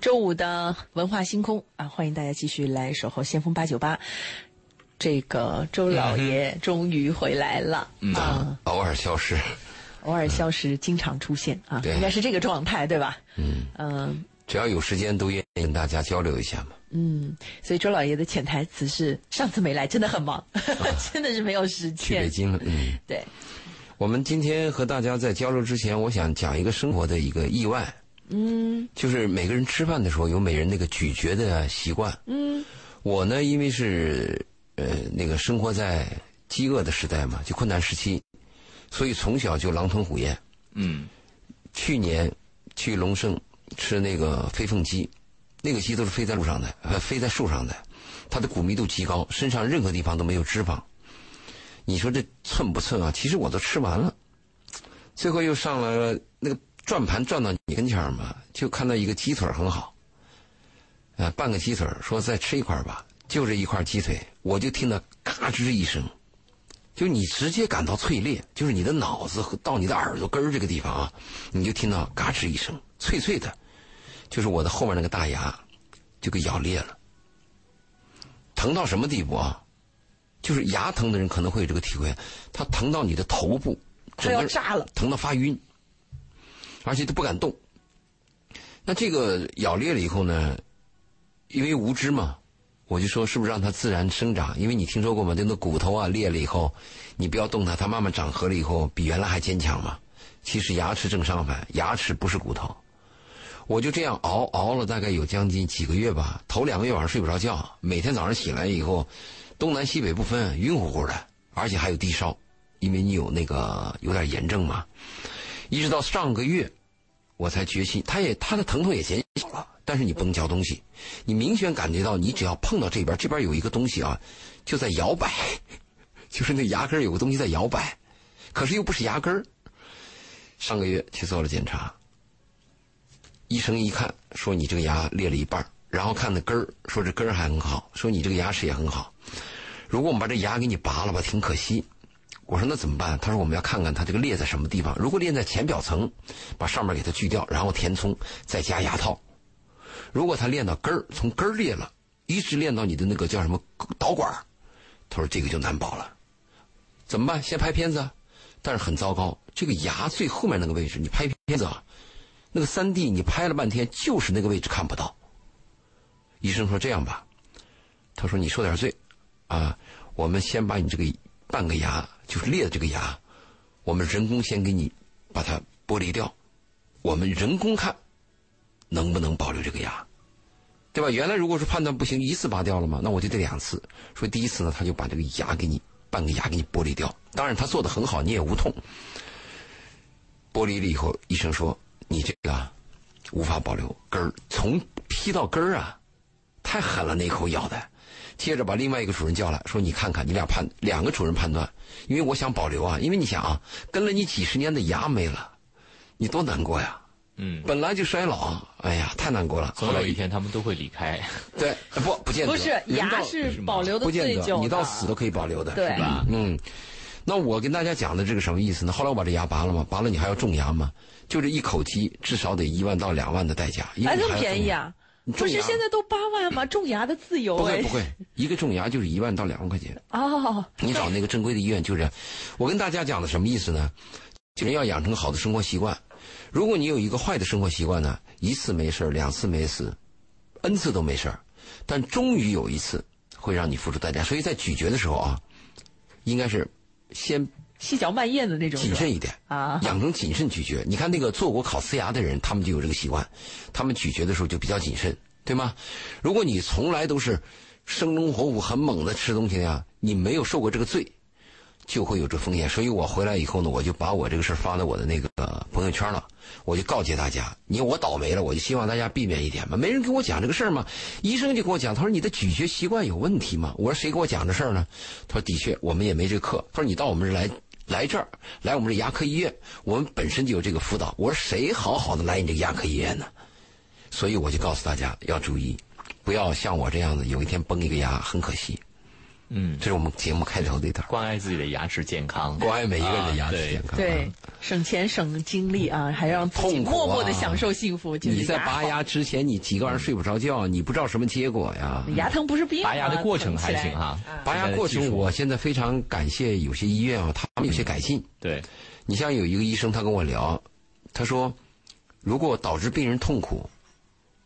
周五的文化星空啊，欢迎大家继续来守候先锋八九八。这个周老爷终于回来了啊，偶尔消失，偶尔消失，经常出现啊，对应该是这个状态对吧？嗯，嗯只要有时间都愿意跟大家交流一下嘛。嗯，所以周老爷的潜台词是：上次没来，真的很忙，真的是没有时去北间。京了，嗯。对，我们今天和大家在交流之前，我想讲一个生活的一个意外，嗯就是每个人吃饭的时候有每人那个咀嚼的习惯。嗯我呢，因为是呃那个生活在饥饿的时代嘛，就困难时期，所以从小就狼吞虎咽。嗯，去年去龙胜吃那个飞凤鸡，那个鸡都是飞在路上的，呃，飞在树上的，它的骨密度极高，身上任何地方都没有脂肪。你说这寸不寸啊？其实我都吃完了，最后又上来了那个转盘转到你跟前儿嘛，就看到一个鸡腿儿很好，呃、半个鸡腿儿，说再吃一块儿吧，就这一块鸡腿，我就听到嘎吱一声，就你直接感到脆裂，就是你的脑子到你的耳朵根儿这个地方啊，你就听到嘎吱一声，脆脆的，就是我的后面那个大牙就给咬裂了，疼到什么地步啊？就是牙疼的人可能会有这个体会，它疼到你的头部，快整个要炸了。疼到发晕，而且都不敢动。那这个咬裂了以后呢，因为无知嘛，我就说是不是让它自然生长？因为你听说过吗？那骨头啊裂了以后，你不要动它，它慢慢长合了以后，比原来还坚强嘛。其实牙齿正相反，牙齿不是骨头。我就这样熬熬了大概有将近几个月吧，头两个月晚上睡不着觉，每天早上起来以后，东南西北不分，晕乎乎的，而且还有低烧，因为你有那个有点炎症嘛。一直到上个月，我才决心，它也它的疼痛也减小了，但是你不能嚼东西，你明显感觉到你只要碰到这边，这边有一个东西啊，就在摇摆，就是那牙根有个东西在摇摆，可是又不是牙根。上个月去做了检查，医生一看说你这个牙裂了一半，然后看那根儿，说这根儿还很好，说你这个牙齿也很好。如果我们把这牙给你拔了吧，挺可惜。我说那怎么办？他说我们要看看它这个裂在什么地方。如果裂在浅表层，把上面给它锯掉，然后填充，再加牙套。如果它裂到根儿，从根儿裂了，一直裂到你的那个叫什么导管儿，他说这个就难保了。怎么办？先拍片子，但是很糟糕，这个牙最后面那个位置，你拍片子啊，那个三 D 你拍了半天，就是那个位置看不到。医生说这样吧，他说你受点罪，啊，我们先把你这个半个牙，就是裂的这个牙，我们人工先给你把它剥离掉，我们人工看能不能保留这个牙，对吧？原来如果是判断不行，一次拔掉了嘛，那我就得两次。说第一次呢，他就把这个牙给你半个牙给你剥离掉，当然他做的很好，你也无痛。剥离了以后，医生说你这个无法保留根儿，从劈到根儿啊，太狠了那口咬的。接着把另外一个主任叫来，说你看看，你俩判两个主任判断，因为我想保留啊，因为你想啊，跟了你几十年的牙没了，你多难过呀。嗯，本来就衰老，哎呀，太难过了。后来总有一天他们都会离开。对，不不见得，不是牙是保留的不见得，最久的，你到死都可以保留的，对是吧？嗯，那我跟大家讲的这个什么意思呢？后来我把这牙拔了嘛，拔了你还要种牙吗？就这一口鸡至少得一万到两万的代价，因为哎，这么？便宜啊？不是现在都八万吗？种牙的自由哎不会不。会，一个种牙就是一万到两万块钱。哦，你找那个正规的医院就这样。我跟大家讲的什么意思呢？人要养成好的生活习惯。如果你有一个坏的生活习惯呢，一次没事儿两次没事，n 次都没事儿但终于有一次会让你付出代价。所以在咀嚼的时候啊，应该是先细嚼慢咽的那种。谨慎一点啊养成谨慎咀嚼。你看那个做过烤瓷牙的人，他们就有这个习惯，他们咀嚼的时候就比较谨慎，对吗？如果你从来都是生龙活虎、很猛的吃东西呀，你没有受过这个罪，就会有这风险。所以我回来以后呢，我就把我这个事儿发到我的那个朋友圈了，我就告诫大家，你我倒霉了，我就希望大家避免一点嘛。没人跟我讲这个事儿嘛，医生就跟我讲，他说你的咀嚼习惯有问题嘛。我说谁给我讲这事儿呢？他说的确，我们也没这个课。他说你到我们这来。来这儿，来我们这牙科医院，我们本身就有这个辅导。我说谁好好的来你这个牙科医院呢？所以我就告诉大家要注意，不要像我这样子，有一天崩一个牙很可惜。嗯，这是我们节目开头的一段，关爱自己的牙齿健康，关爱每一个人的牙齿健康，对，省钱省精力啊，还让自己默默的享受幸福。你在拔牙之前，你几个晚上睡不着觉，你不知道什么结果呀？牙疼不是病，拔牙的过程还行哈。拔牙过程，我现在非常感谢有些医院啊，他们有些改进。对，你像有一个医生，他跟我聊，他说，如果导致病人痛苦，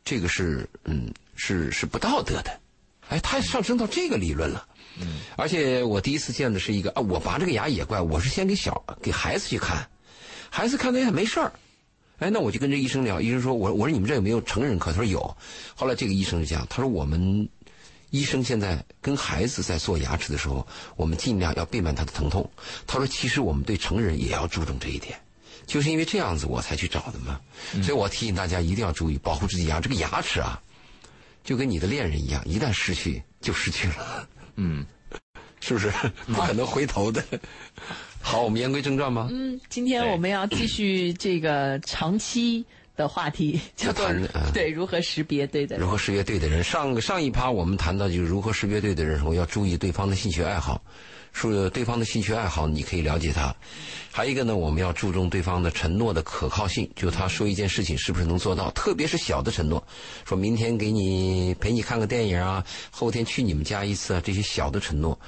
这个是嗯是是不道德的。哎，他上升到这个理论了。嗯，而且我第一次见的是一个啊，我拔这个牙也怪，我是先给小给孩子去看，孩子看的也没事儿，哎，那我就跟这医生聊，医生说，我我说你们这有没有成人科？他说有。后来这个医生就讲，他说我们医生现在跟孩子在做牙齿的时候，我们尽量要避免他的疼痛。他说其实我们对成人也要注重这一点，就是因为这样子我才去找的嘛。所以我提醒大家一定要注意保护自己牙，这个牙齿啊，就跟你的恋人一样，一旦失去就失去了。嗯，是不是 不可能回头的？好，我们言归正传吧。嗯，今天我们要继续这个长期的话题，叫做对如何识别对的人。如何识别对的人？上上一趴我们谈到就是如何识别对的人时候，要注意对方的兴趣爱好。说对方的兴趣爱好，你可以了解他。还有一个呢，我们要注重对方的承诺的可靠性，就他说一件事情是不是能做到，特别是小的承诺，说明天给你陪你看个电影啊，后天去你们家一次啊，这些小的承诺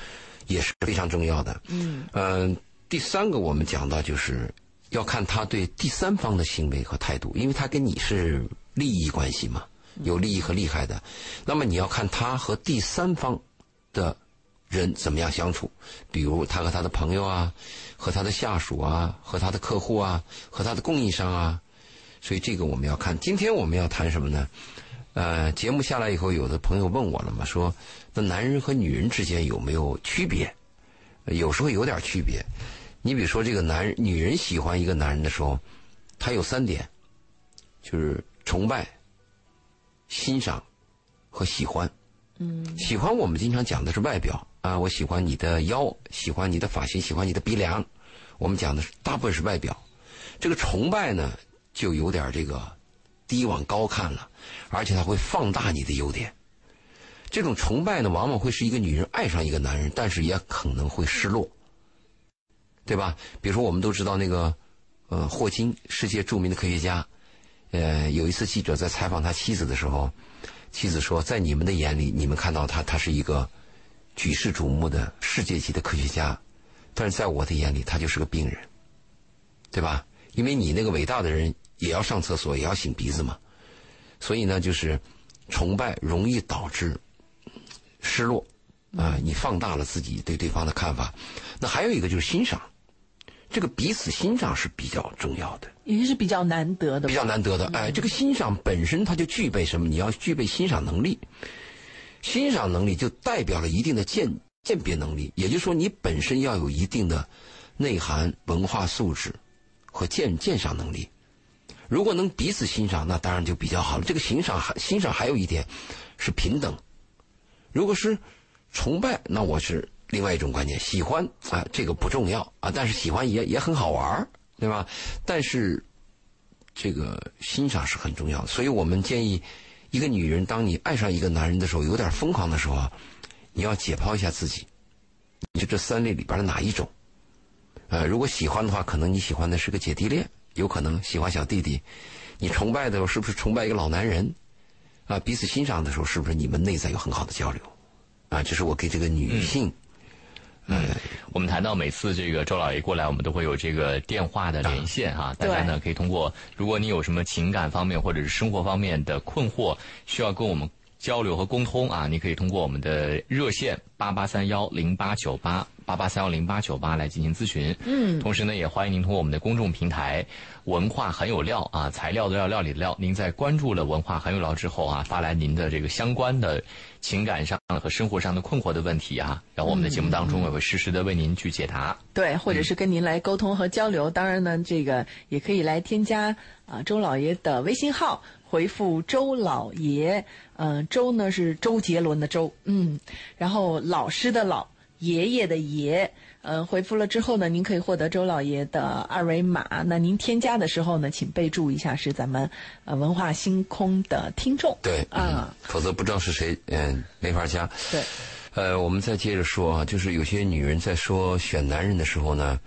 也是非常重要的。嗯，嗯，第三个我们讲到就是要看他对第三方的行为和态度，因为他跟你是利益关系嘛，有利益和利害的，那么你要看他和第三方的。人怎么样相处？比如他和他的朋友啊，和他的下属啊，和他的客户啊，和他的供应商啊，所以这个我们要看。今天我们要谈什么呢？呃，节目下来以后，有的朋友问我了嘛，说那男人和女人之间有没有区别？有时候有点区别。你比如说，这个男人、女人喜欢一个男人的时候，他有三点，就是崇拜、欣赏和喜欢。嗯，喜欢我们经常讲的是外表。啊，我喜欢你的腰，喜欢你的发型，喜欢你的鼻梁。我们讲的是大部分是外表。这个崇拜呢，就有点这个低往高看了，而且他会放大你的优点。这种崇拜呢，往往会是一个女人爱上一个男人，但是也可能会失落，对吧？比如说，我们都知道那个呃霍金，世界著名的科学家。呃，有一次记者在采访他妻子的时候，妻子说：“在你们的眼里，你们看到他，他是一个。”举世瞩目的世界级的科学家，但是在我的眼里，他就是个病人，对吧？因为你那个伟大的人也要上厕所，也要擤鼻子嘛。所以呢，就是崇拜容易导致失落啊，你放大了自己对对方的看法。那还有一个就是欣赏，这个彼此欣赏是比较重要的，也是比较难得的，比较难得的。哎，这个欣赏本身它就具备什么？你要具备欣赏能力。欣赏能力就代表了一定的鉴鉴别能力，也就是说，你本身要有一定的内涵、文化素质和鉴鉴赏能力。如果能彼此欣赏，那当然就比较好了。这个欣赏还欣赏还有一点是平等。如果是崇拜，那我是另外一种观念。喜欢啊，这个不重要啊，但是喜欢也也很好玩对吧？但是这个欣赏是很重要，所以我们建议。一个女人，当你爱上一个男人的时候，有点疯狂的时候，你要解剖一下自己，你就这三类里边的哪一种？呃，如果喜欢的话，可能你喜欢的是个姐弟恋，有可能喜欢小弟弟；你崇拜的时候是不是崇拜一个老男人？啊，彼此欣赏的时候，是不是你们内在有很好的交流？啊，这是我给这个女性。嗯，我们谈到每次这个周老爷过来，我们都会有这个电话的连线哈。大家呢可以通过，如果你有什么情感方面或者是生活方面的困惑，需要跟我们交流和沟通啊，你可以通过我们的热线八八三幺零八九八八八三幺零八九八来进行咨询。嗯，同时呢，也欢迎您通过我们的公众平台。文化很有料啊，材料的料，料理的料。您在关注了文化很有料之后啊，发来您的这个相关的情感上和生活上的困惑的问题啊，然后我们的节目当中也会实时的为您去解答。对，或者是跟您来沟通和交流。当然呢，这个也可以来添加啊周老爷的微信号，回复周老爷，嗯，周呢是周杰伦的周，嗯，然后老师的老，爷爷的爷。嗯，回复了之后呢，您可以获得周老爷的二维码。那您添加的时候呢，请备注一下是咱们呃文化星空的听众。对，啊，否则不知道是谁，嗯，没法加。对，呃，我们再接着说啊，就是有些女人在说选男人的时候呢，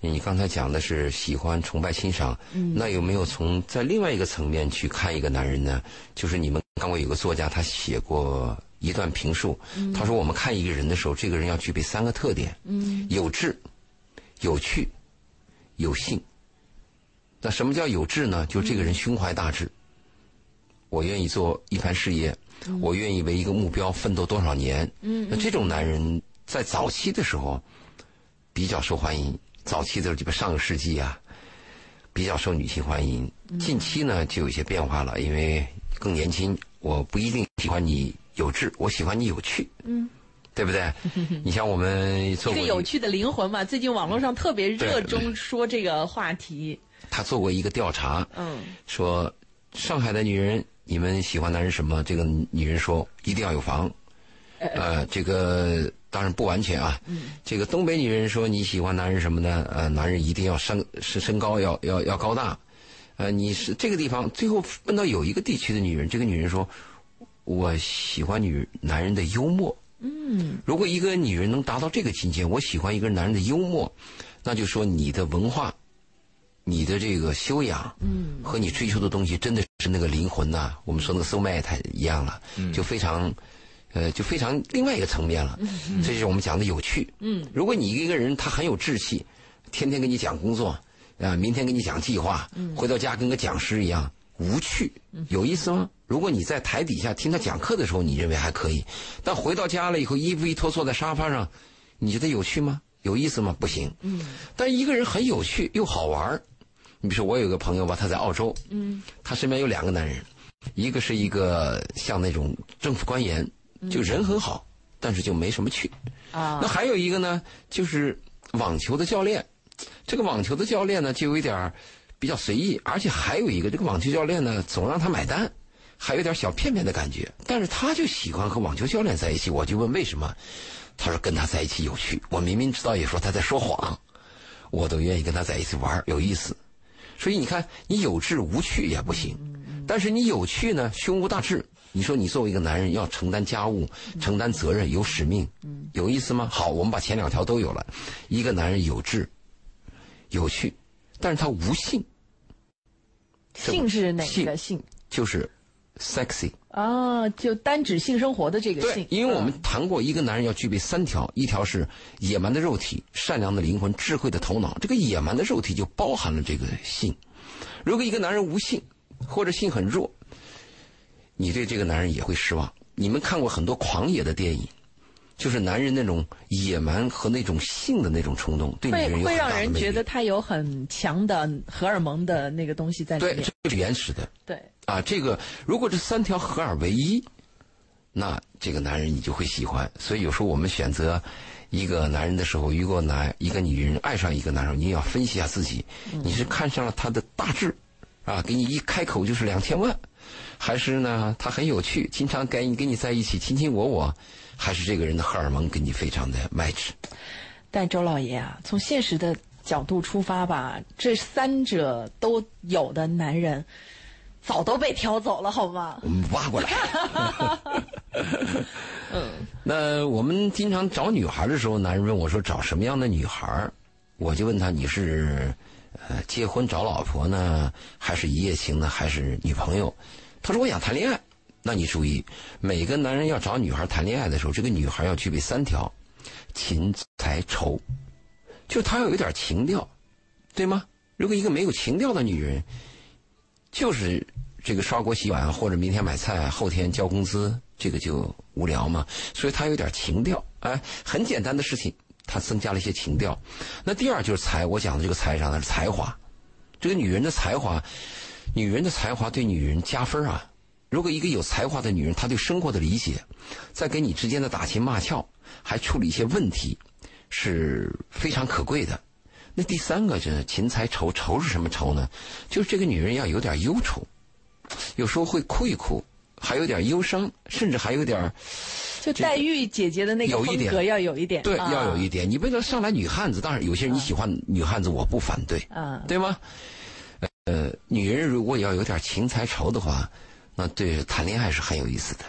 你刚才讲的是喜欢、崇拜、欣赏，那有没有从在另外一个层面去看一个男人呢？就是你们看过有个作家，他写过一段评述，他说我们看一个人的时候，这个人要具备三个特点：有志、有趣、有性。那什么叫有志呢？就这个人胸怀大志，我愿意做一番事业。我愿意为一个目标奋斗多少年？嗯，那这种男人在早期的时候比较受欢迎。早期的这个上个世纪啊，比较受女性欢迎。近期呢，就有些变化了，因为更年轻，我不一定喜欢你有志，我喜欢你有趣。嗯，对不对？你像我们做一个有趣的灵魂嘛，最近网络上特别热衷说这个话题。他做过一个调查，嗯，说上海的女人。你们喜欢男人什么？这个女人说一定要有房，呃，这个当然不完全啊。这个东北女人说你喜欢男人什么呢？呃，男人一定要身是身高要要要高大，呃，你是这个地方最后问到有一个地区的女人，这个女人说，我喜欢女男人的幽默。嗯，如果一个女人能达到这个境界，我喜欢一个男人的幽默，那就说你的文化。你的这个修养，嗯，和你追求的东西，真的是那个灵魂呐。我们说那个 soul mate 一样了，就非常，呃，就非常另外一个层面了。这就是我们讲的有趣。嗯，如果你一个人他很有志气，天天跟你讲工作，啊，明天跟你讲计划，回到家跟个讲师一样无趣，有意思吗？如果你在台底下听他讲课的时候，你认为还可以，但回到家了以后，衣服一脱，坐在沙发上，你觉得有趣吗？有意思吗？不行。嗯，但一个人很有趣又好玩你比如说，我有个朋友吧，他在澳洲，嗯，他身边有两个男人，一个是一个像那种政府官员，就人很好，但是就没什么趣，啊，那还有一个呢，就是网球的教练，这个网球的教练呢，就有一点比较随意，而且还有一个这个网球教练呢，总让他买单，还有点小片面的感觉，但是他就喜欢和网球教练在一起，我就问为什么，他说跟他在一起有趣，我明明知道也说他在说谎，我都愿意跟他在一起玩，有意思。所以你看，你有志无趣也不行，但是你有趣呢，胸无大志。你说你作为一个男人要承担家务、承担责任、有使命，有意思吗？好，我们把前两条都有了。一个男人有志、有趣，但是他无性。性是哪个性？就是 sexy。啊，就单指性生活的这个性。因为我们谈过，一个男人要具备三条：一条是野蛮的肉体、善良的灵魂、智慧的头脑。这个野蛮的肉体就包含了这个性。如果一个男人无性，或者性很弱，你对这个男人也会失望。你们看过很多狂野的电影，就是男人那种野蛮和那种性的那种冲动，对女人有会让人觉得他有很强的荷尔蒙的那个东西在里面。对，这是原始的。对。啊，这个如果这三条合二为一，那这个男人你就会喜欢。所以有时候我们选择一个男人的时候，如果男一个女人爱上一个男人，你也要分析一下自己，你是看上了他的大志，啊，给你一开口就是两千万，还是呢他很有趣，经常跟你跟你在一起卿卿我我，还是这个人的荷尔蒙跟你非常的 match？但周老爷啊，从现实的角度出发吧，这三者都有的男人。早都被挑走了，好吗？我们挖过来。嗯，那我们经常找女孩的时候，男人问我说：“找什么样的女孩？”我就问他：“你是呃结婚找老婆呢，还是一夜情呢，还是女朋友？”他说：“我想谈恋爱。”那你注意，每个男人要找女孩谈恋爱的时候，这个女孩要具备三条：情财愁，就她要有点情调，对吗？如果一个没有情调的女人，就是这个刷锅洗碗，或者明天买菜，后天交工资，这个就无聊嘛。所以他有点情调，哎，很简单的事情，他增加了一些情调。那第二就是才，我讲的这个才上的是才华。这个女人的才华，女人的才华对女人加分啊。如果一个有才华的女人，她对生活的理解，在跟你之间的打情骂俏，还处理一些问题，是非常可贵的。那第三个就是勤财愁，愁是什么愁呢？就是这个女人要有点忧愁，有时候会哭一哭，还有点忧伤，甚至还有点就黛玉姐姐的那个风格要有一点，对，要有一点。你为了上来女汉子，当然有些人你喜欢女汉子，我不反对，嗯，对吗？呃，女人如果要有点情财愁的话，那对谈恋爱是很有意思的。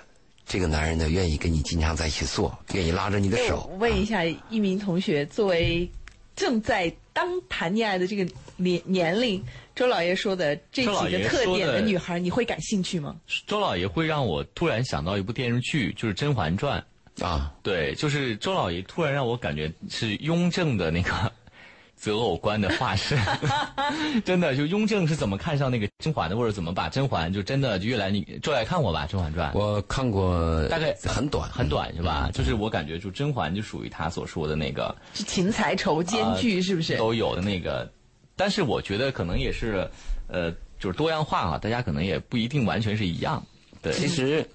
这个男人呢愿意跟你经常在一起做，愿意拉着你的手。问一下一名同学，作为正在当谈恋爱的这个年年龄，周老爷说的这几个特点的女孩，你会感兴趣吗？周老爷会让我突然想到一部电视剧，就是《甄嬛传》啊，对，就是周老爷突然让我感觉是雍正的那个。择偶观的化身，真的就雍正是怎么看上那个甄嬛的，或者怎么把甄嬛就真的就越来你周来看过吧《甄嬛传》？我看过，大概很短很短是吧？就是我感觉就甄嬛就属于他所说的那个是情财仇兼具，是不是都有的那个？但是我觉得可能也是，呃，就是多样化啊，大家可能也不一定完全是一样。对，其实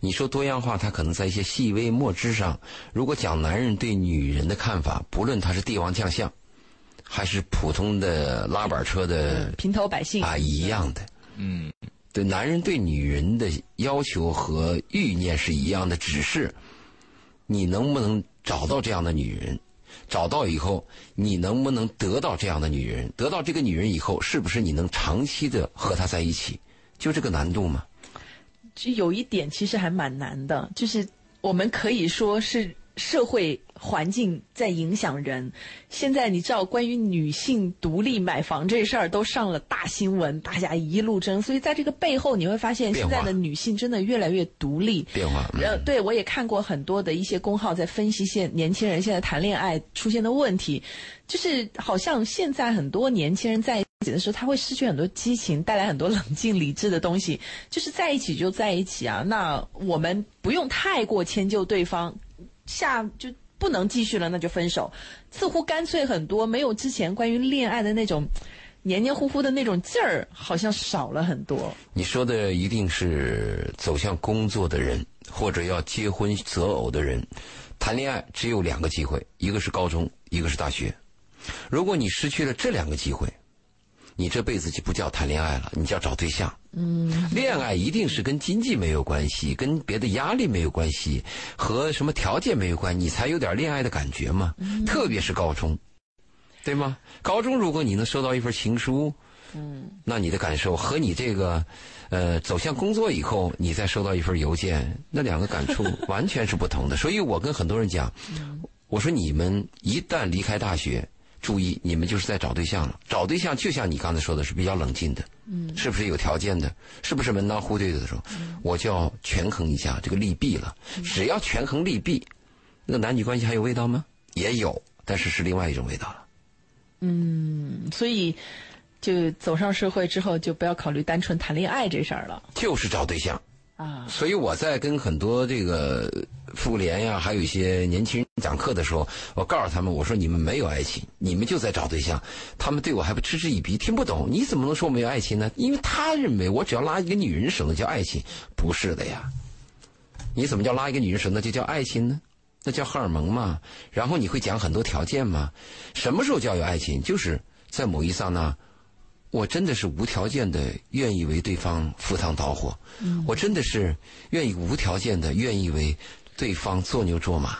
你说多样化，它可能在一些细微末枝上。如果讲男人对女人的看法，不论他是帝王将相。还是普通的拉板车的平头百姓啊，一样的。嗯，对，男人对女人的要求和欲念是一样的，只是你能不能找到这样的女人？找到以后，你能不能得到这样的女人？得到这个女人以后，是不是你能长期的和她在一起？就这个难度吗？就有一点，其实还蛮难的，就是我们可以说是。社会环境在影响人。现在你知道，关于女性独立买房这事儿都上了大新闻，大家一路争。所以在这个背后，你会发现现在的女性真的越来越独立。变化。呃，对我也看过很多的一些公号在分析现年轻人现在谈恋爱出现的问题，就是好像现在很多年轻人在一起的时候，他会失去很多激情，带来很多冷静理智的东西。就是在一起就在一起啊，那我们不用太过迁就对方。下就不能继续了，那就分手，似乎干脆很多，没有之前关于恋爱的那种黏黏糊糊的那种劲儿，好像少了很多。你说的一定是走向工作的人，或者要结婚择偶的人，谈恋爱只有两个机会，一个是高中，一个是大学。如果你失去了这两个机会，你这辈子就不叫谈恋爱了，你叫找对象。嗯，恋爱一定是跟经济没有关系，跟别的压力没有关系，和什么条件没有关，你才有点恋爱的感觉嘛。嗯特别是高中，对吗？高中如果你能收到一份情书，嗯，那你的感受和你这个，呃，走向工作以后，你再收到一份邮件，那两个感触完全是不同的。所以我跟很多人讲，我说你们一旦离开大学。注意，你们就是在找对象了。找对象就像你刚才说的是比较冷静的，嗯，是不是有条件的？是不是门当户对的时候，我就要权衡一下这个利弊了。只要权衡利弊，那个男女关系还有味道吗？也有，但是是另外一种味道了。嗯，所以就走上社会之后，就不要考虑单纯谈恋爱这事儿了，就是找对象。啊，所以我在跟很多这个妇联呀，还有一些年轻人讲课的时候，我告诉他们，我说你们没有爱情，你们就在找对象。他们对我还不嗤之以鼻，听不懂。你怎么能说没有爱情呢？因为他认为我只要拉一个女人手，那叫爱情，不是的呀。你怎么叫拉一个女人手，那就叫爱情呢？那叫荷尔蒙嘛。然后你会讲很多条件嘛？什么时候叫有爱情？就是在某一刹那。我真的是无条件的愿意为对方赴汤蹈火，我真的是愿意无条件的愿意为对方做牛做马。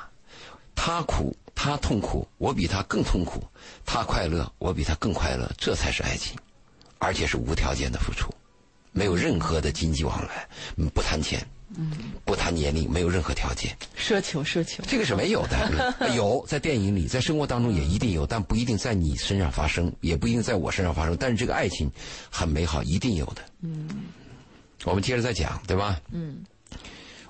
他苦，他痛苦，我比他更痛苦；他快乐，我比他更快乐。这才是爱情，而且是无条件的付出，没有任何的经济往来，不谈钱。嗯，不谈年龄，没有任何条件，奢求奢求，这个是没有的。有在电影里，在生活当中也一定有，但不一定在你身上发生，也不一定在我身上发生。但是这个爱情很美好，一定有的。嗯，我们接着再讲，对吧？嗯，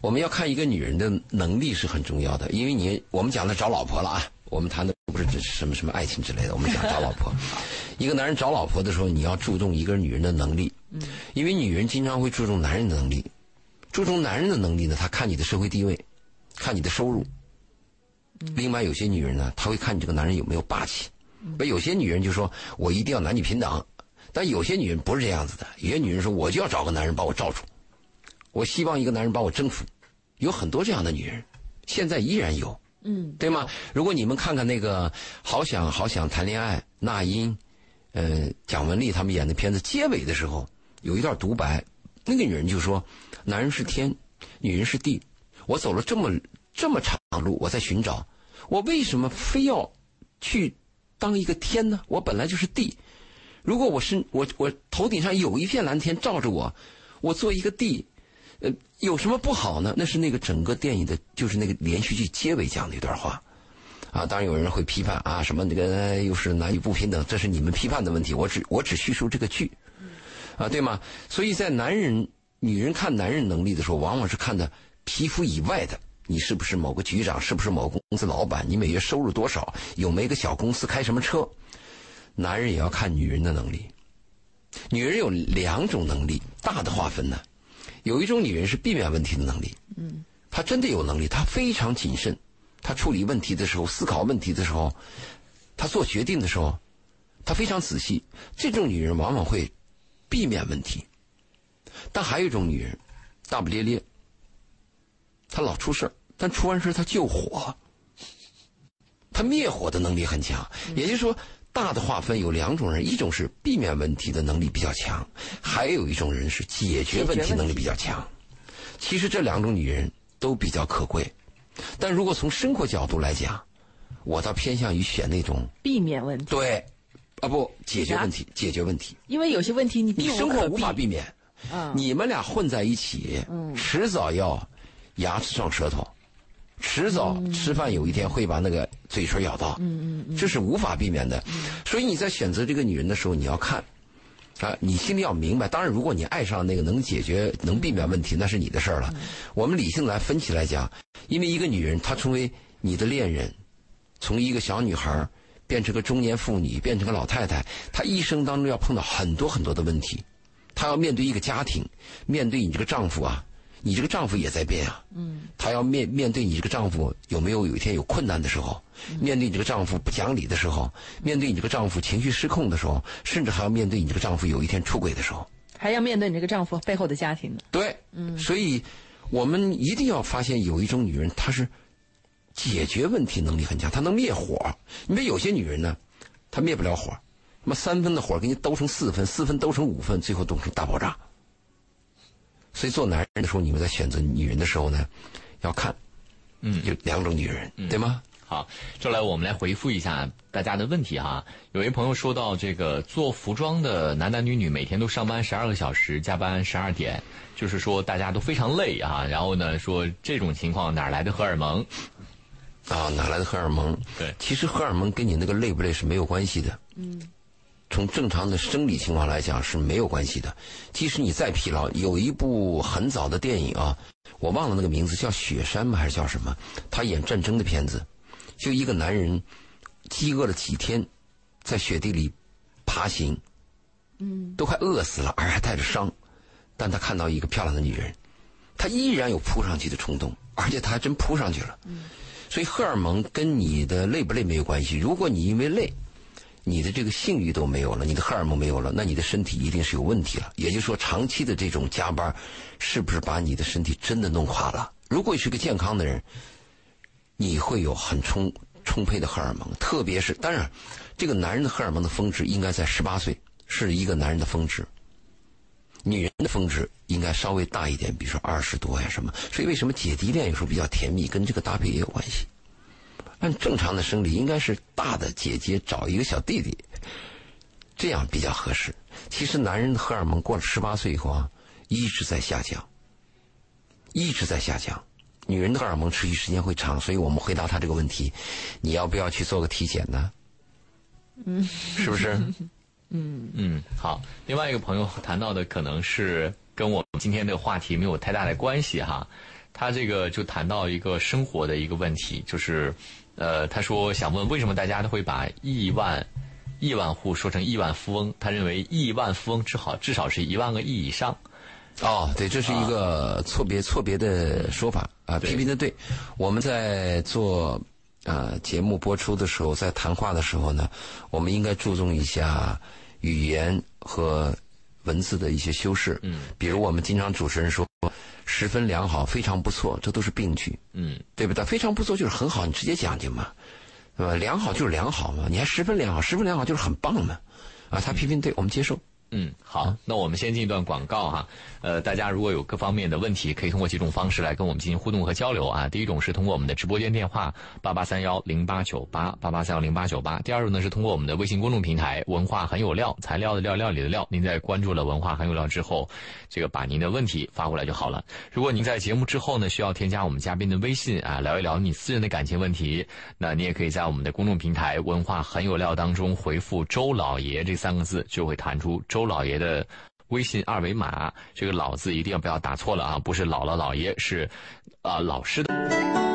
我们要看一个女人的能力是很重要的，因为你我们讲的找老婆了啊，我们谈的不是指什么什么爱情之类的，我们讲找老婆。一个男人找老婆的时候，你要注重一个女人的能力，嗯，因为女人经常会注重男人的能力。注重男人的能力呢，他看你的社会地位，看你的收入。另外，有些女人呢，她会看你这个男人有没有霸气。而有些女人就说：“我一定要男女平等。”但有些女人不是这样子的。有些女人说：“我就要找个男人把我罩住，我希望一个男人把我征服。”有很多这样的女人，现在依然有，嗯，对吗？如果你们看看那个《好想好想谈恋爱》，那英、呃蒋雯丽他们演的片子，结尾的时候有一段独白，那个女人就说。男人是天，女人是地。我走了这么这么长路，我在寻找，我为什么非要去当一个天呢？我本来就是地。如果我是我我头顶上有一片蓝天照着我，我做一个地，呃，有什么不好呢？那是那个整个电影的，就是那个连续剧结尾讲的一段话。啊，当然有人会批判啊，什么那个又是男女不平等，这是你们批判的问题。我只我只叙述这个剧，啊，对吗？所以在男人、女人看男人能力的时候，往往是看的皮肤以外的，你是不是某个局长，是不是某个公司老板，你每月收入多少，有没有个小公司，开什么车。男人也要看女人的能力。女人有两种能力，大的划分呢，有一种女人是避免问题的能力，嗯，她真的有能力，她非常谨慎。她处理问题的时候，思考问题的时候，她做决定的时候，她非常仔细。这种女人往往会避免问题，但还有一种女人，大不咧咧，她老出事但出完事她救火，她灭火的能力很强。也就是说，大的划分有两种人：一种是避免问题的能力比较强，还有一种人是解决问题能力比较强。其实这两种女人都比较可贵。但如果从生活角度来讲，我倒偏向于选那种避免问题。对，啊不，解决问题，解决问题。因为有些问题你你生活无法避免，嗯，你们俩混在一起，嗯，迟早要牙齿撞舌头，迟早吃饭有一天会把那个嘴唇咬到，嗯嗯嗯，这是无法避免的。所以你在选择这个女人的时候，你要看。啊，你心里要明白。当然，如果你爱上那个能解决、能避免问题，那是你的事儿了。我们理性来分析来讲，因为一个女人她成为你的恋人，从一个小女孩变成个中年妇女，变成个老太太，她一生当中要碰到很多很多的问题，她要面对一个家庭，面对你这个丈夫啊。你这个丈夫也在变啊，嗯，她要面面对你这个丈夫有没有有一天有困难的时候，面对你这个丈夫不讲理的时候，面对你这个丈夫情绪失控的时候，甚至还要面对你这个丈夫有一天出轨的时候，还要面对你这个丈夫背后的家庭呢。对，嗯，所以我们一定要发现有一种女人，她是解决问题能力很强，她能灭火。你别有些女人呢，她灭不了火，那么三分的火给你兜成四分，四分兜成五分，最后冻成大爆炸。所以做男人的时候，你们在选择女人的时候呢，要看，嗯，有两种女人，对吗？好，接下来我们来回复一下大家的问题哈。有一朋友说到，这个做服装的男男女女每天都上班十二个小时，加班十二点，就是说大家都非常累啊。然后呢，说这种情况哪来的荷尔蒙？啊，哪来的荷尔蒙？对，其实荷尔蒙跟你那个累不累是没有关系的。嗯。从正常的生理情况来讲是没有关系的，即使你再疲劳，有一部很早的电影啊，我忘了那个名字，叫《雪山》吗？还是叫什么？他演战争的片子，就一个男人饥饿了几天，在雪地里爬行，嗯，都快饿死了，而还带着伤，但他看到一个漂亮的女人，他依然有扑上去的冲动，而且他还真扑上去了。嗯，所以荷尔蒙跟你的累不累没有关系。如果你因为累，你的这个性欲都没有了，你的荷尔蒙没有了，那你的身体一定是有问题了。也就是说，长期的这种加班，是不是把你的身体真的弄垮了？如果你是个健康的人，你会有很充充沛的荷尔蒙，特别是当然，这个男人的荷尔蒙的峰值应该在十八岁，是一个男人的峰值。女人的峰值应该稍微大一点，比如说二十多呀什么。所以为什么姐弟恋有时候比较甜蜜，跟这个搭配也有关系。按正常的生理，应该是大的姐姐找一个小弟弟，这样比较合适。其实男人的荷尔蒙过了十八岁以后啊，一直在下降，一直在下降。女人的荷尔蒙持续时间会长，所以我们回答他这个问题：你要不要去做个体检呢？嗯，是不是？嗯嗯，好。另外一个朋友谈到的可能是跟我们今天的话题没有太大的关系哈。他这个就谈到一个生活的一个问题，就是。呃，他说想问为什么大家都会把亿万亿万户说成亿万富翁？他认为亿万富翁至少至少是一万个亿以上。哦，对，这是一个错别错别的说法啊，批评的对。我们在做啊节目播出的时候，在谈话的时候呢，我们应该注重一下语言和文字的一些修饰。嗯，比如我们经常主持人说。十分良好，非常不错，这都是病句，嗯，对不对？非常不错就是很好，你直接讲去嘛，对吧？良好就是良好嘛，你还十分良好，十分良好就是很棒嘛，啊，他批评对，我们接受，嗯，好，那我们先进一段广告哈。呃，大家如果有各方面的问题，可以通过几种方式来跟我们进行互动和交流啊。第一种是通过我们的直播间电话八八三幺零八九八八八三幺零八九八。第二种呢是通过我们的微信公众平台“文化很有料”，材料的料，料理的料。您在关注了“文化很有料”之后，这个把您的问题发过来就好了。如果您在节目之后呢，需要添加我们嘉宾的微信啊，聊一聊你私人的感情问题，那你也可以在我们的公众平台“文化很有料”当中回复“周老爷”这三个字，就会弹出周周老爷的。微信二维码，这个“老”字一定要不要打错了啊！不是姥姥姥爷，是啊老师的。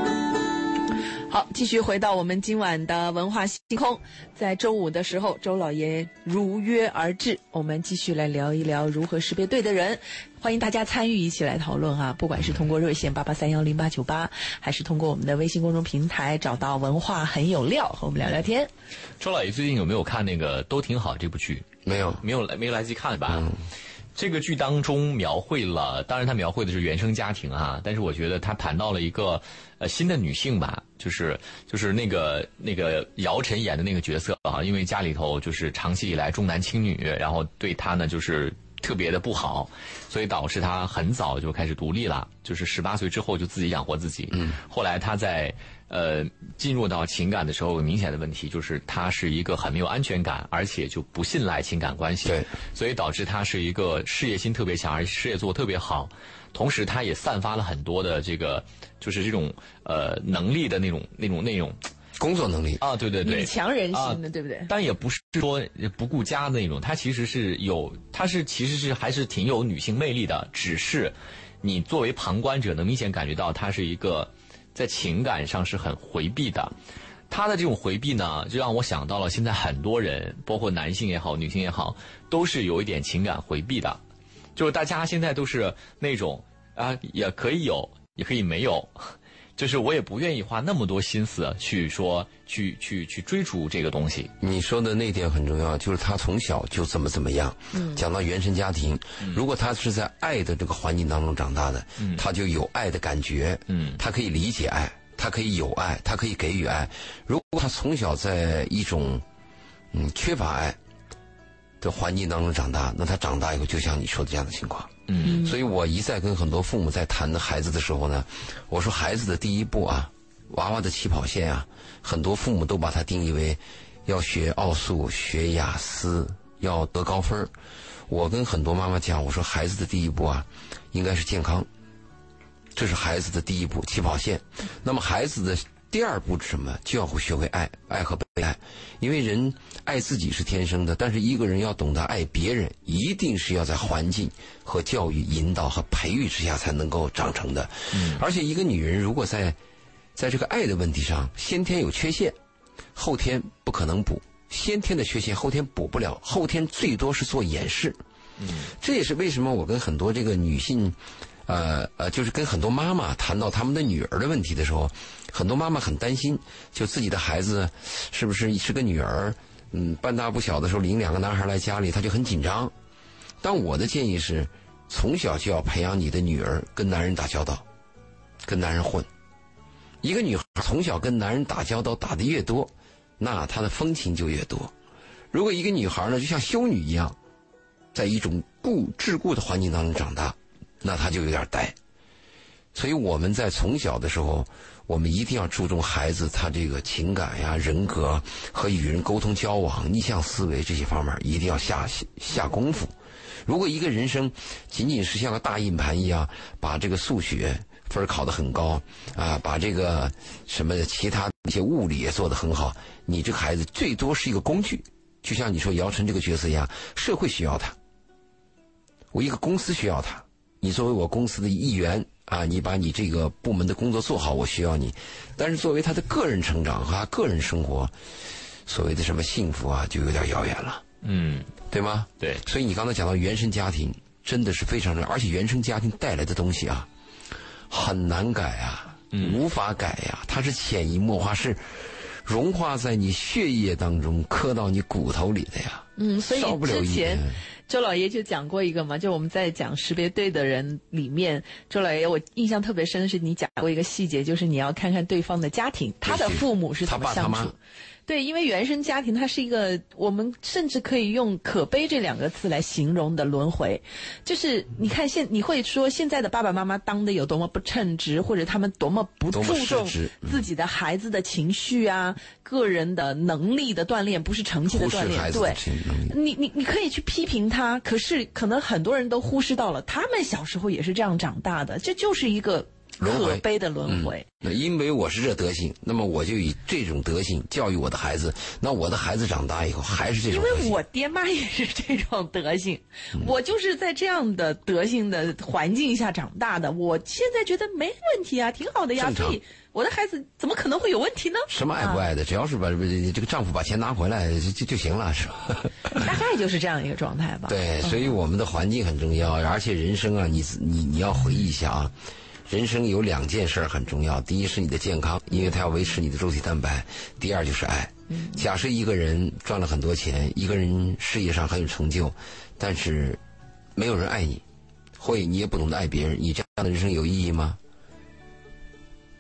好，继续回到我们今晚的文化星空，在周五的时候，周老爷如约而至，我们继续来聊一聊如何识别对的人。欢迎大家参与，一起来讨论啊！不管是通过热线八八三幺零八九八，还是通过我们的微信公众平台找到“文化很有料”和我们聊聊天。周老爷最近有没有看那个《都挺好》这部剧？没有，没有来，没有来及看吧？这个剧当中描绘了，当然他描绘的是原生家庭啊，但是我觉得他谈到了一个呃新的女性吧，就是就是那个那个姚晨演的那个角色啊，因为家里头就是长期以来重男轻女，然后对她呢就是特别的不好，所以导致她很早就开始独立了，就是十八岁之后就自己养活自己。嗯，后来她在。呃，进入到情感的时候，明显的问题就是他是一个很没有安全感，而且就不信赖情感关系。对，所以导致他是一个事业心特别强，而且事业做得特别好，同时他也散发了很多的这个就是这种呃能力的那种那种那种工作能力啊，对对对，女强人心的，对不对？但也不是说不顾家的那种，他其实是有，他是其实是还是挺有女性魅力的，只是你作为旁观者能明显感觉到他是一个。在情感上是很回避的，他的这种回避呢，就让我想到了现在很多人，包括男性也好，女性也好，都是有一点情感回避的，就是大家现在都是那种啊，也可以有，也可以没有，就是我也不愿意花那么多心思去说，去去去追逐这个东西。你说的那点很重要，就是他从小就怎么怎么样。讲到原生家庭，如果他是在爱的这个环境当中长大的，他就有爱的感觉。嗯，他可以理解爱，他可以有爱，他可以给予爱。如果他从小在一种嗯缺乏爱的环境当中长大，那他长大以后就像你说的这样的情况。所以我一再跟很多父母在谈的孩子的时候呢，我说孩子的第一步啊，娃娃的起跑线啊，很多父母都把它定义为要学奥数、学雅思，要得高分我跟很多妈妈讲，我说孩子的第一步啊，应该是健康，这是孩子的第一步起跑线。那么孩子的。第二步是什么？就要会学会爱，爱和被爱。因为人爱自己是天生的，但是一个人要懂得爱别人，一定是要在环境和教育引导和培育之下才能够长成的。嗯。而且一个女人如果在在这个爱的问题上先天有缺陷，后天不可能补。先天的缺陷后天补不了，后天最多是做掩饰。嗯。这也是为什么我跟很多这个女性。呃呃，就是跟很多妈妈谈到他们的女儿的问题的时候，很多妈妈很担心，就自己的孩子是不是是个女儿，嗯，半大不小的时候领两个男孩来家里，他就很紧张。但我的建议是，从小就要培养你的女儿跟男人打交道，跟男人混。一个女孩从小跟男人打交道打的越多，那她的风情就越多。如果一个女孩呢，就像修女一样，在一种固桎梏的环境当中长大。那他就有点呆，所以我们在从小的时候，我们一定要注重孩子他这个情感呀、人格和与人沟通交往、逆向思维这些方面，一定要下下功夫。如果一个人生仅仅是像个大硬盘一样，把这个数学分考得很高啊，把这个什么其他一些物理也做得很好，你这个孩子最多是一个工具，就像你说姚晨这个角色一样，社会需要他，我一个公司需要他。你作为我公司的一员啊，你把你这个部门的工作做好，我需要你。但是作为他的个人成长和个人生活，所谓的什么幸福啊，就有点遥远了。嗯，对吗？对。所以你刚才讲到原生家庭，真的是非常重要，而且原生家庭带来的东西啊，很难改啊，无法改呀，它是潜移默化，是融化在你血液当中，刻到你骨头里的呀。嗯，所以之前。周老爷就讲过一个嘛，就我们在讲识别对的人里面，周老爷我印象特别深的是你讲过一个细节，就是你要看看对方的家庭，他的父母是怎么相处。对，因为原生家庭它是一个，我们甚至可以用“可悲”这两个字来形容的轮回。就是你看现你会说现在的爸爸妈妈当的有多么不称职，或者他们多么不注重自己的孩子的情绪啊、个人的能力的锻炼，不是成绩的锻炼。对，你你你可以去批评他，可是可能很多人都忽视到了，他们小时候也是这样长大的，这就是一个。可悲的轮回。那因为我是这德行，那么我就以这种德行教育我的孩子。那我的孩子长大以后还是这种。因为我爹妈也是这种德行，我就是在这样的德行的环境下长大的。我现在觉得没问题啊，挺好的呀。所以我的孩子怎么可能会有问题呢？什么爱不爱的，只要是把这个丈夫把钱拿回来就就行了，是吧？大概就是这样一个状态吧。对，所以我们的环境很重要，而且人生啊，你你你要回忆一下啊。人生有两件事很重要，第一是你的健康，因为它要维持你的肉体蛋白；第二就是爱。假设一个人赚了很多钱，一个人事业上很有成就，但是没有人爱你，或者你也不懂得爱别人，你这样的人生有意义吗？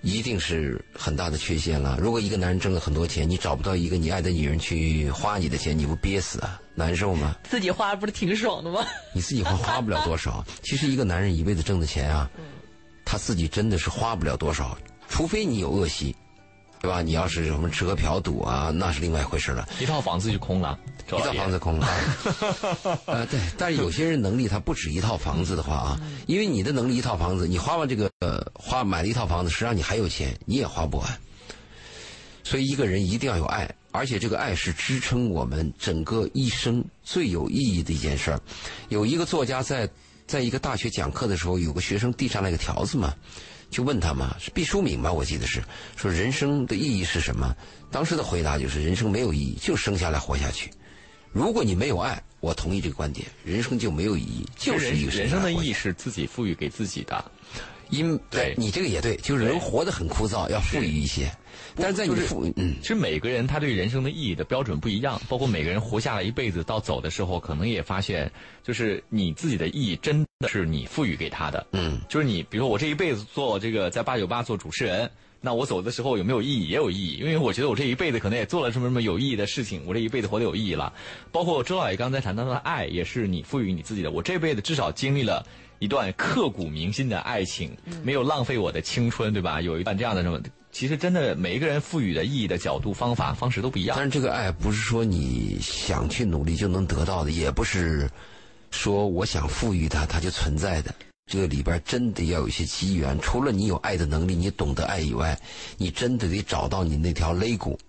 一定是很大的缺陷了。如果一个男人挣了很多钱，你找不到一个你爱的女人去花你的钱，你不憋死啊？难受吗？自己花不是挺爽的吗？你自己花花不了多少。其实一个男人一辈子挣的钱啊。他自己真的是花不了多少，除非你有恶习，对吧？你要是什么吃喝嫖赌啊，那是另外一回事了。一套房子就空了，一套房子空了。呃，对，但是有些人能力他不止一套房子的话啊，因为你的能力一套房子，你花完这个呃花买了一套房子，实际上你还有钱，你也花不完。所以一个人一定要有爱，而且这个爱是支撑我们整个一生最有意义的一件事儿。有一个作家在。在一个大学讲课的时候，有个学生递上来一个条子嘛，就问他嘛，是毕淑敏吧？我记得是说人生的意义是什么？当时的回答就是人生没有意义，就生下来活下去。如果你没有爱，我同意这个观点，人生就没有意义，就是一个人生的意义是自己赋予给自己的。因对你这个也对，就是人活得很枯燥，要富裕一些。但是在你富嗯，其实每个人他对人生的意义的标准不一样，包括每个人活下来一辈子到走的时候，可能也发现，就是你自己的意义真的是你赋予给他的。嗯，就是你，比如说我这一辈子做这个在八九八做主持人，那我走的时候有没有意义？也有意义，因为我觉得我这一辈子可能也做了什么什么有意义的事情，我这一辈子活得有意义了。包括周老爷刚才谈到的爱，也是你赋予你自己的。我这辈子至少经历了。一段刻骨铭心的爱情，没有浪费我的青春，对吧？有一段这样的，什么其实真的每一个人赋予的意义的角度、方法、方式都不一样。但是这个爱不是说你想去努力就能得到的，也不是说我想赋予它它就存在的。这个里边真的要有一些机缘。除了你有爱的能力，你懂得爱以外，你真的得找到你那条肋骨。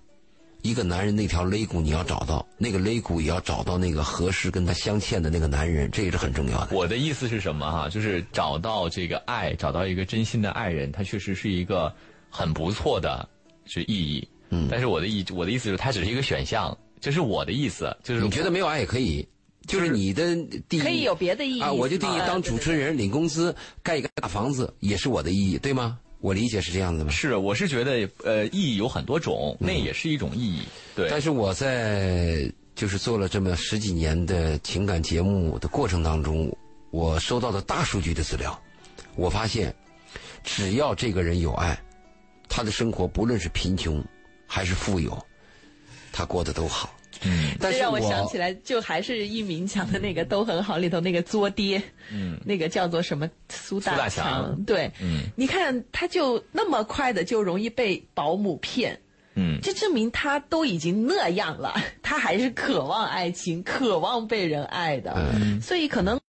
一个男人那条肋骨你要找到，那个肋骨也要找到那个合适跟他相欠的那个男人，这也是很重要的。我的意思是什么哈？就是找到这个爱，找到一个真心的爱人，他确实是一个很不错的是意义。嗯。但是我的意我的意思是，它只是一个选项，这是我的意思。就是你觉得没有爱也可以，就是你的第一可以有别的意义啊！我就定义当主持人领工资盖一个大房子也是我的意义，对吗？我理解是这样子吗？是，我是觉得，呃，意义有很多种，那也是一种意义。对。但是我在就是做了这么十几年的情感节目的过程当中，我收到的大数据的资料，我发现，只要这个人有爱，他的生活不论是贫穷还是富有，他过得都好。嗯，这让我想起来，就还是一鸣讲的那个都很好里头那个作爹，嗯，那个叫做什么苏大强，对，嗯，你看他就那么快的就容易被保姆骗，嗯，这证明他都已经那样了，他还是渴望爱情，渴望被人爱的，嗯，所以可能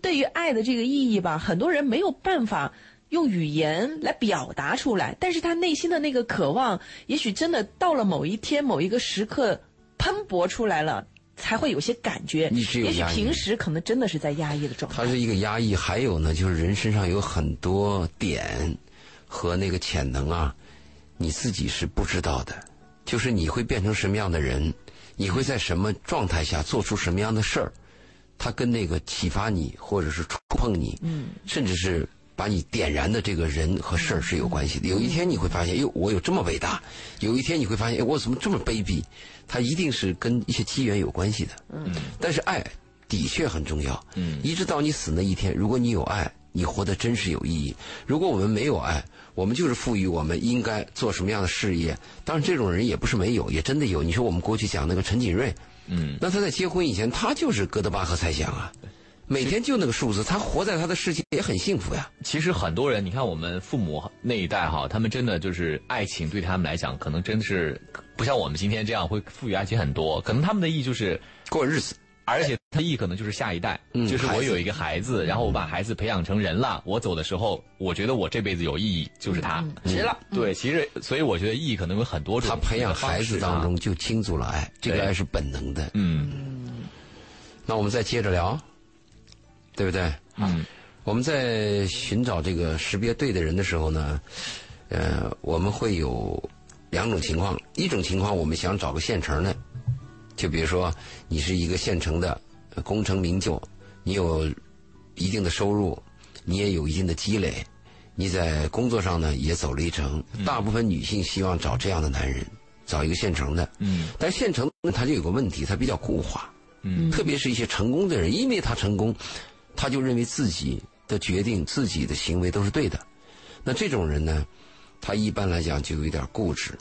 对于爱的这个意义吧，很多人没有办法用语言来表达出来，但是他内心的那个渴望，也许真的到了某一天某一个时刻。喷薄出来了，才会有些感觉。也许平时可能真的是在压抑的状态。它是一个压抑，还有呢，就是人身上有很多点和那个潜能啊，你自己是不知道的。就是你会变成什么样的人，你会在什么状态下做出什么样的事儿，它跟那个启发你或者是触碰你，嗯，甚至是。把你点燃的这个人和事儿是有关系的。有一天你会发现，哟，我有这么伟大；有一天你会发现，哎，我怎么这么卑鄙？它一定是跟一些机缘有关系的。嗯。但是爱的确很重要。嗯。一直到你死那一天，如果你有爱，你活得真是有意义。如果我们没有爱，我们就是赋予我们应该做什么样的事业。当然，这种人也不是没有，也真的有。你说我们过去讲那个陈景润，嗯，那他在结婚以前，他就是哥德巴赫猜想啊。每天就那个数字，他活在他的世界也很幸福呀。其实很多人，你看我们父母那一代哈，他们真的就是爱情对他们来讲，可能真的是不像我们今天这样会赋予爱情很多。可能他们的意义就是过日子，而且他意义可能就是下一代，就是我有一个孩子，然后我把孩子培养成人了，我走的时候，我觉得我这辈子有意义就是他，值了。对，其实所以我觉得意义可能有很多种。他培养孩子当中就倾注了爱，这个爱是本能的。嗯，那我们再接着聊。对不对？嗯，我们在寻找这个识别对的人的时候呢，呃，我们会有两种情况。一种情况，我们想找个现成的，就比如说你是一个现成的功成名就，你有一定的收入，你也有一定的积累，你在工作上呢也走了一程。大部分女性希望找这样的男人，找一个现成的。嗯，但现成的他就有个问题，他比较固化。嗯，特别是一些成功的人，因为他成功。他就认为自己的决定、自己的行为都是对的，那这种人呢，他一般来讲就有一点固执，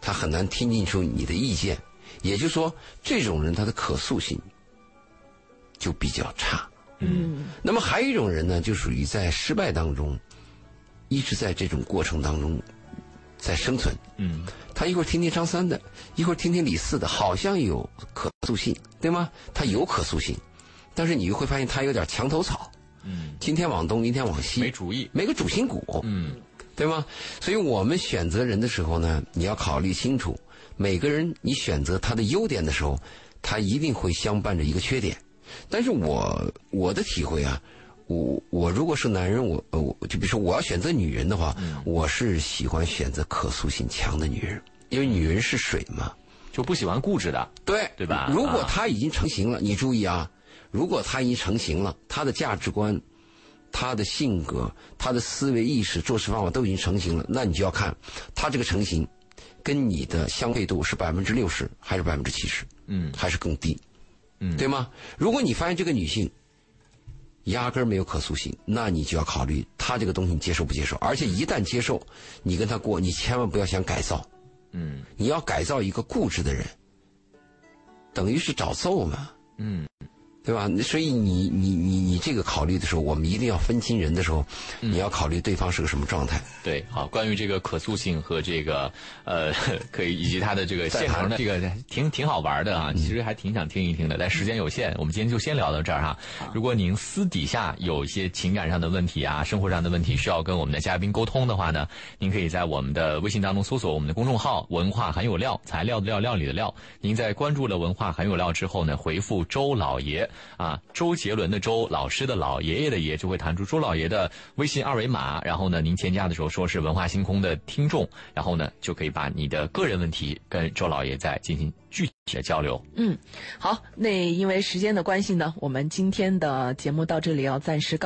他很难听进去你的意见。也就是说，这种人他的可塑性就比较差。嗯。那么还有一种人呢，就属于在失败当中，一直在这种过程当中在生存。嗯。他一会儿听听张三的，一会儿听听李四的，好像有可塑性，对吗？他有可塑性。但是你又会发现他有点墙头草，嗯，今天往东，明天往西，没主意，没个主心骨，嗯，对吗？所以我们选择人的时候呢，你要考虑清楚，每个人你选择他的优点的时候，他一定会相伴着一个缺点。但是我我的体会啊，我我如果是男人，我我就比如说我要选择女人的话，我是喜欢选择可塑性强的女人，因为女人是水嘛，就不喜欢固执的，对对吧？如果她已经成型了，你注意啊。如果他已经成型了，他的价值观、他的性格、他的思维意识、做事方法都已经成型了，那你就要看他这个成型跟你的相配度是百分之六十还是百分之七十，嗯，还是更低，嗯，对吗？如果你发现这个女性压根儿没有可塑性，那你就要考虑她这个东西你接受不接受，而且一旦接受，你跟她过，你千万不要想改造，嗯，你要改造一个固执的人，等于是找揍嘛，嗯。对吧？所以你你你你这个考虑的时候，我们一定要分清人的时候，你要考虑对方是个什么状态。对，好，关于这个可塑性和这个呃，可以以及它的这个现成的这个挺挺好玩的啊，其实还挺想听一听的。但时间有限，我们今天就先聊到这儿哈。如果您私底下有一些情感上的问题啊，生活上的问题需要跟我们的嘉宾沟通的话呢，您可以在我们的微信当中搜索我们的公众号“文化很有料”，材料的料，料理的料。您在关注了“文化很有料”之后呢，回复“周老爷”。啊，周杰伦的周，老师的老，爷爷的爷，就会弹出周老爷的微信二维码。然后呢，您添加的时候说是文化星空的听众，然后呢，就可以把你的个人问题跟周老爷再进行具体的交流。嗯，好，那因为时间的关系呢，我们今天的节目到这里要暂时。